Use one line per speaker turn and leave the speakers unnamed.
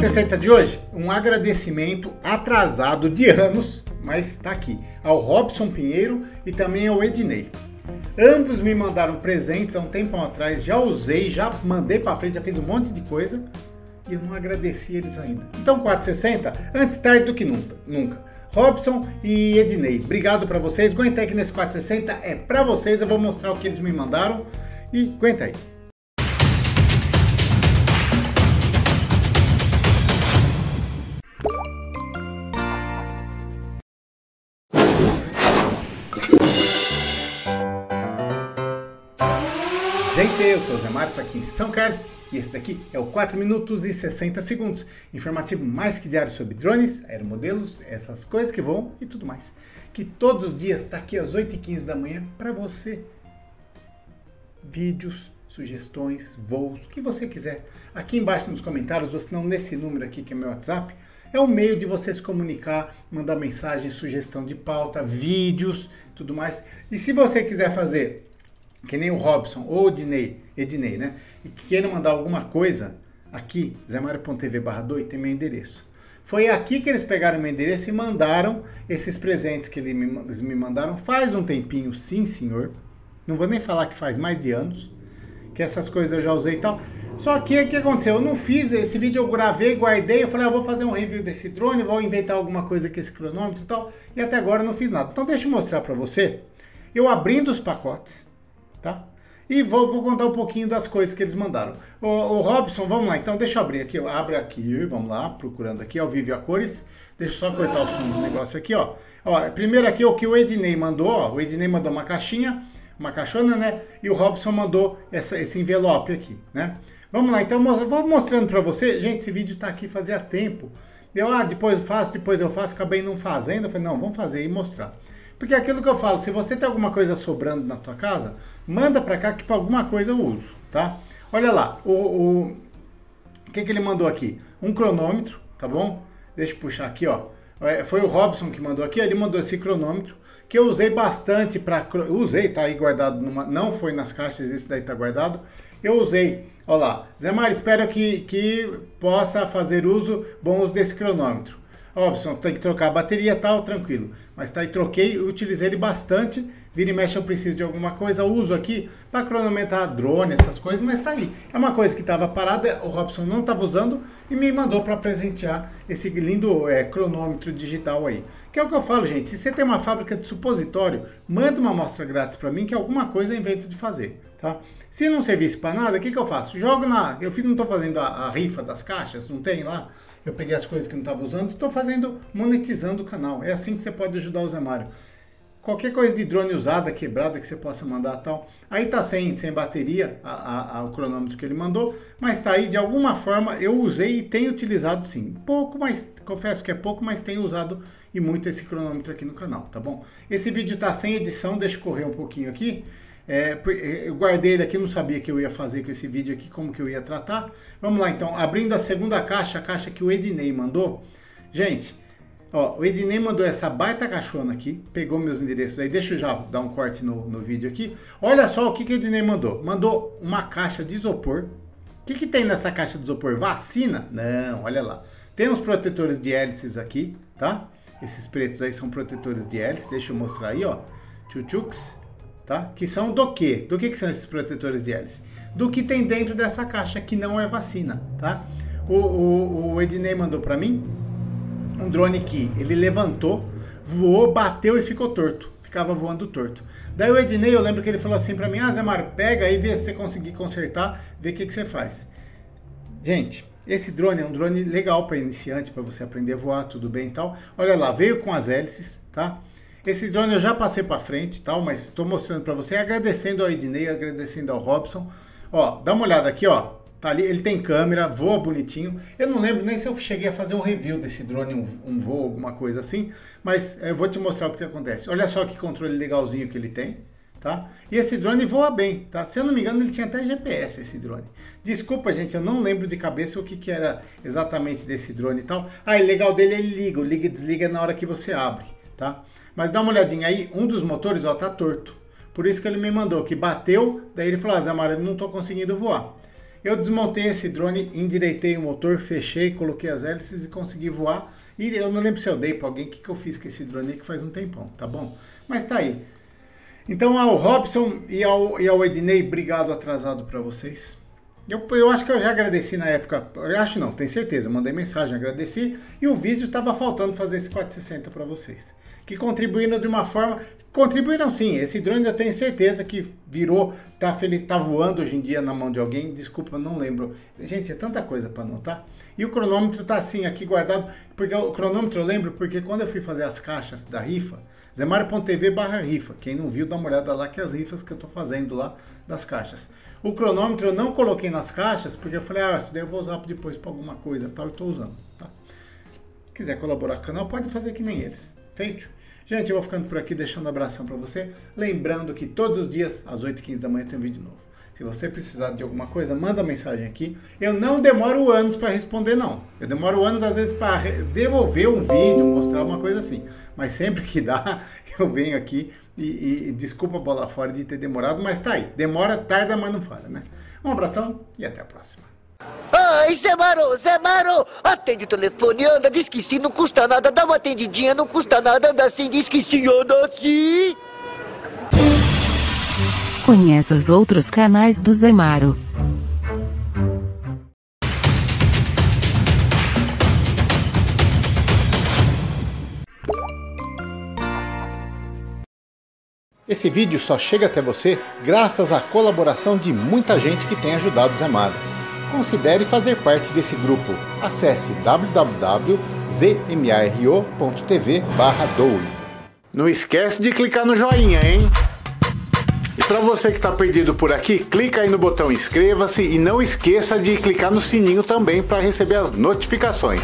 460 de hoje, um agradecimento atrasado de anos, mas está aqui, ao Robson Pinheiro e também ao Ednei. Ambos me mandaram presentes há um tempo atrás, já usei, já mandei para frente, já fiz um monte de coisa e eu não agradeci eles ainda. Então 460, antes tarde do que nunca. nunca. Robson e Ednei, obrigado para vocês. Goentec nesse 460 é para vocês, eu vou mostrar o que eles me mandaram e aguenta aí. Gente, eu sou o Zé Mário, aqui em São Carlos e esse daqui é o 4 minutos e 60 segundos. Informativo mais que diário sobre drones, aeromodelos, essas coisas que voam e tudo mais. Que todos os dias está aqui às 8h15 da manhã para você. Vídeos, sugestões, voos, o que você quiser. Aqui embaixo nos comentários, ou se não nesse número aqui que é meu WhatsApp, é o meio de você se comunicar, mandar mensagem, sugestão de pauta, vídeos, tudo mais. E se você quiser fazer que nem o Robson ou o Ednei, Ednei, né? E que queiram mandar alguma coisa, aqui, zemario.tv barra tem meu endereço. Foi aqui que eles pegaram meu endereço e mandaram esses presentes que eles me mandaram faz um tempinho, sim senhor. Não vou nem falar que faz mais de anos, que essas coisas eu já usei e tal. Só que o que aconteceu? Eu não fiz esse vídeo, eu gravei, guardei, eu falei, ah, vou fazer um review desse drone, vou inventar alguma coisa com esse cronômetro e tal, e até agora eu não fiz nada. Então deixa eu mostrar para você, eu abrindo os pacotes, tá? E vou, vou, contar um pouquinho das coisas que eles mandaram. O, o, Robson, vamos lá, então deixa eu abrir aqui, abre aqui, vamos lá, procurando aqui, ao vivo a cores. Deixa eu só cortar o som do negócio aqui, ó. ó. Primeiro aqui o que o Ednei mandou, ó. O Ednei mandou uma caixinha, uma caixona, né? E o Robson mandou essa, esse envelope aqui, né? Vamos lá, então vou mostrando para você. Gente, esse vídeo tá aqui fazia tempo. Eu, ah, depois eu faço, depois eu faço, acabei não fazendo. Eu falei, não, vamos fazer e mostrar. Porque é aquilo que eu falo, se você tem alguma coisa sobrando na tua casa, manda para cá que para alguma coisa eu uso, tá? Olha lá, o, o, o que, que ele mandou aqui? Um cronômetro, tá bom? Deixa eu puxar aqui, ó. É, foi o Robson que mandou aqui, ele mandou esse cronômetro que eu usei bastante para usei, tá aí guardado numa, não foi nas caixas, esse daí tá guardado. Eu usei, olha lá. Zé Mário, espero que, que possa fazer uso bom uso desse cronômetro. Robson, tem que trocar a bateria tal, tranquilo. Mas tá aí, troquei, utilizei ele bastante. Vira e mexe, eu preciso de alguma coisa, uso aqui para cronometrar drone, essas coisas, mas tá aí. É uma coisa que estava parada, o Robson não estava usando e me mandou para presentear esse lindo é, cronômetro digital aí. Que é o que eu falo, gente. Se você tem uma fábrica de supositório, manda uma amostra grátis para mim, que alguma coisa eu invento de fazer, tá? Se não servisse para nada, o que, que eu faço? Jogo na. Eu não estou fazendo a, a rifa das caixas, não tem lá? Eu peguei as coisas que não estava usando estou fazendo, monetizando o canal. É assim que você pode ajudar o Zé Mário. Qualquer coisa de drone usada, quebrada que você possa mandar tal. Aí tá sem, sem bateria a, a, a, o cronômetro que ele mandou, mas tá aí de alguma forma eu usei e tenho utilizado sim. Pouco, mas confesso que é pouco, mas tenho usado e muito esse cronômetro aqui no canal, tá bom? Esse vídeo tá sem edição, deixa correr um pouquinho aqui. É, é, eu guardei ele aqui, não sabia que eu ia fazer com esse vídeo aqui, como que eu ia tratar. Vamos lá então, abrindo a segunda caixa, a caixa que o Ednei mandou. Gente, ó, o Ednei mandou essa baita caixona aqui, pegou meus endereços aí, deixa eu já dar um corte no, no vídeo aqui. Olha só o que, que o Ednei mandou. Mandou uma caixa de isopor. O que, que tem nessa caixa de isopor? Vacina? Não, olha lá. Tem uns protetores de hélices aqui, tá? Esses pretos aí são protetores de hélice, deixa eu mostrar aí, ó. Tchutchuks tá? Que são do que? Do que, que são esses protetores de hélice? Do que tem dentro dessa caixa, que não é vacina, tá? O, o, o Ednei mandou para mim um drone que ele levantou, voou, bateu e ficou torto. Ficava voando torto. Daí o Ednei, eu lembro que ele falou assim para mim: Ah, Zé Mário, pega aí, vê se você conseguir consertar, vê o que, que você faz. Gente, esse drone é um drone legal para iniciante, para você aprender a voar, tudo bem e tal. Olha lá, veio com as hélices, tá? Esse drone eu já passei para frente, tal, mas estou mostrando para você, agradecendo ao Ednei, agradecendo ao Robson. Ó, dá uma olhada aqui, ó. Tá ali, ele tem câmera, voa bonitinho. Eu não lembro nem se eu cheguei a fazer um review desse drone, um, um voo, alguma coisa assim, mas eu vou te mostrar o que acontece. Olha só que controle legalzinho que ele tem, tá? E esse drone voa bem, tá? Se eu não me engano, ele tinha até GPS esse drone. Desculpa, gente, eu não lembro de cabeça o que, que era exatamente desse drone e tal. Ah, e legal dele ele liga, o liga e desliga na hora que você abre, tá? Mas dá uma olhadinha aí, um dos motores, ó, tá torto. Por isso que ele me mandou, que bateu, daí ele falou, ah, Zé Mário, não tô conseguindo voar. Eu desmontei esse drone, endireitei o motor, fechei, coloquei as hélices e consegui voar. E eu não lembro se eu dei para alguém o que, que eu fiz com esse drone aí que faz um tempão, tá bom? Mas tá aí. Então ao Robson e ao, e ao Ednei, obrigado atrasado para vocês. Eu, eu acho que eu já agradeci na época, eu acho não, tenho certeza, mandei mensagem, agradeci e o vídeo estava faltando fazer esse 460 para vocês. Que contribuíram de uma forma, contribuíram sim, esse drone eu tenho certeza que virou, tá feliz, tá voando hoje em dia na mão de alguém, desculpa, não lembro. Gente, é tanta coisa para anotar. E o cronômetro tá assim aqui guardado, porque o cronômetro eu lembro porque quando eu fui fazer as caixas da rifa, Zemario.tv barra rifa. Quem não viu, dá uma olhada lá que é as rifas que eu estou fazendo lá das caixas. O cronômetro eu não coloquei nas caixas porque eu falei, ah, isso daí eu vou usar depois para alguma coisa tal, e estou usando. Tá? Quiser colaborar com o canal, pode fazer que nem eles. Feito? Gente, eu vou ficando por aqui deixando um abração para você. Lembrando que todos os dias, às 8h15 da manhã, tem um vídeo novo. Se você precisar de alguma coisa, manda mensagem aqui. Eu não demoro anos para responder, não. Eu demoro anos, às vezes, para devolver um vídeo, mostrar uma coisa assim. Mas sempre que dá, eu venho aqui e, e desculpa a bola fora de ter demorado, mas tá aí. Demora, tarda, mas não falha, né? Um abração e até a próxima.
Ai, Zé Maro, Zé Maro, atende o telefone, anda, diz que sim, não custa nada, dá uma atendidinha, não custa nada, anda assim, diz que sim, anda assim.
Conheça os outros canais do Zemaro.
Esse vídeo só chega até você graças à colaboração de muita gente que tem ajudado o Zemaro. Considere fazer parte desse grupo. Acesse www.zmaro.tv doe. Não esquece de clicar no joinha, hein? E para você que está perdido por aqui, clica aí no botão inscreva-se e não esqueça de clicar no sininho também para receber as notificações.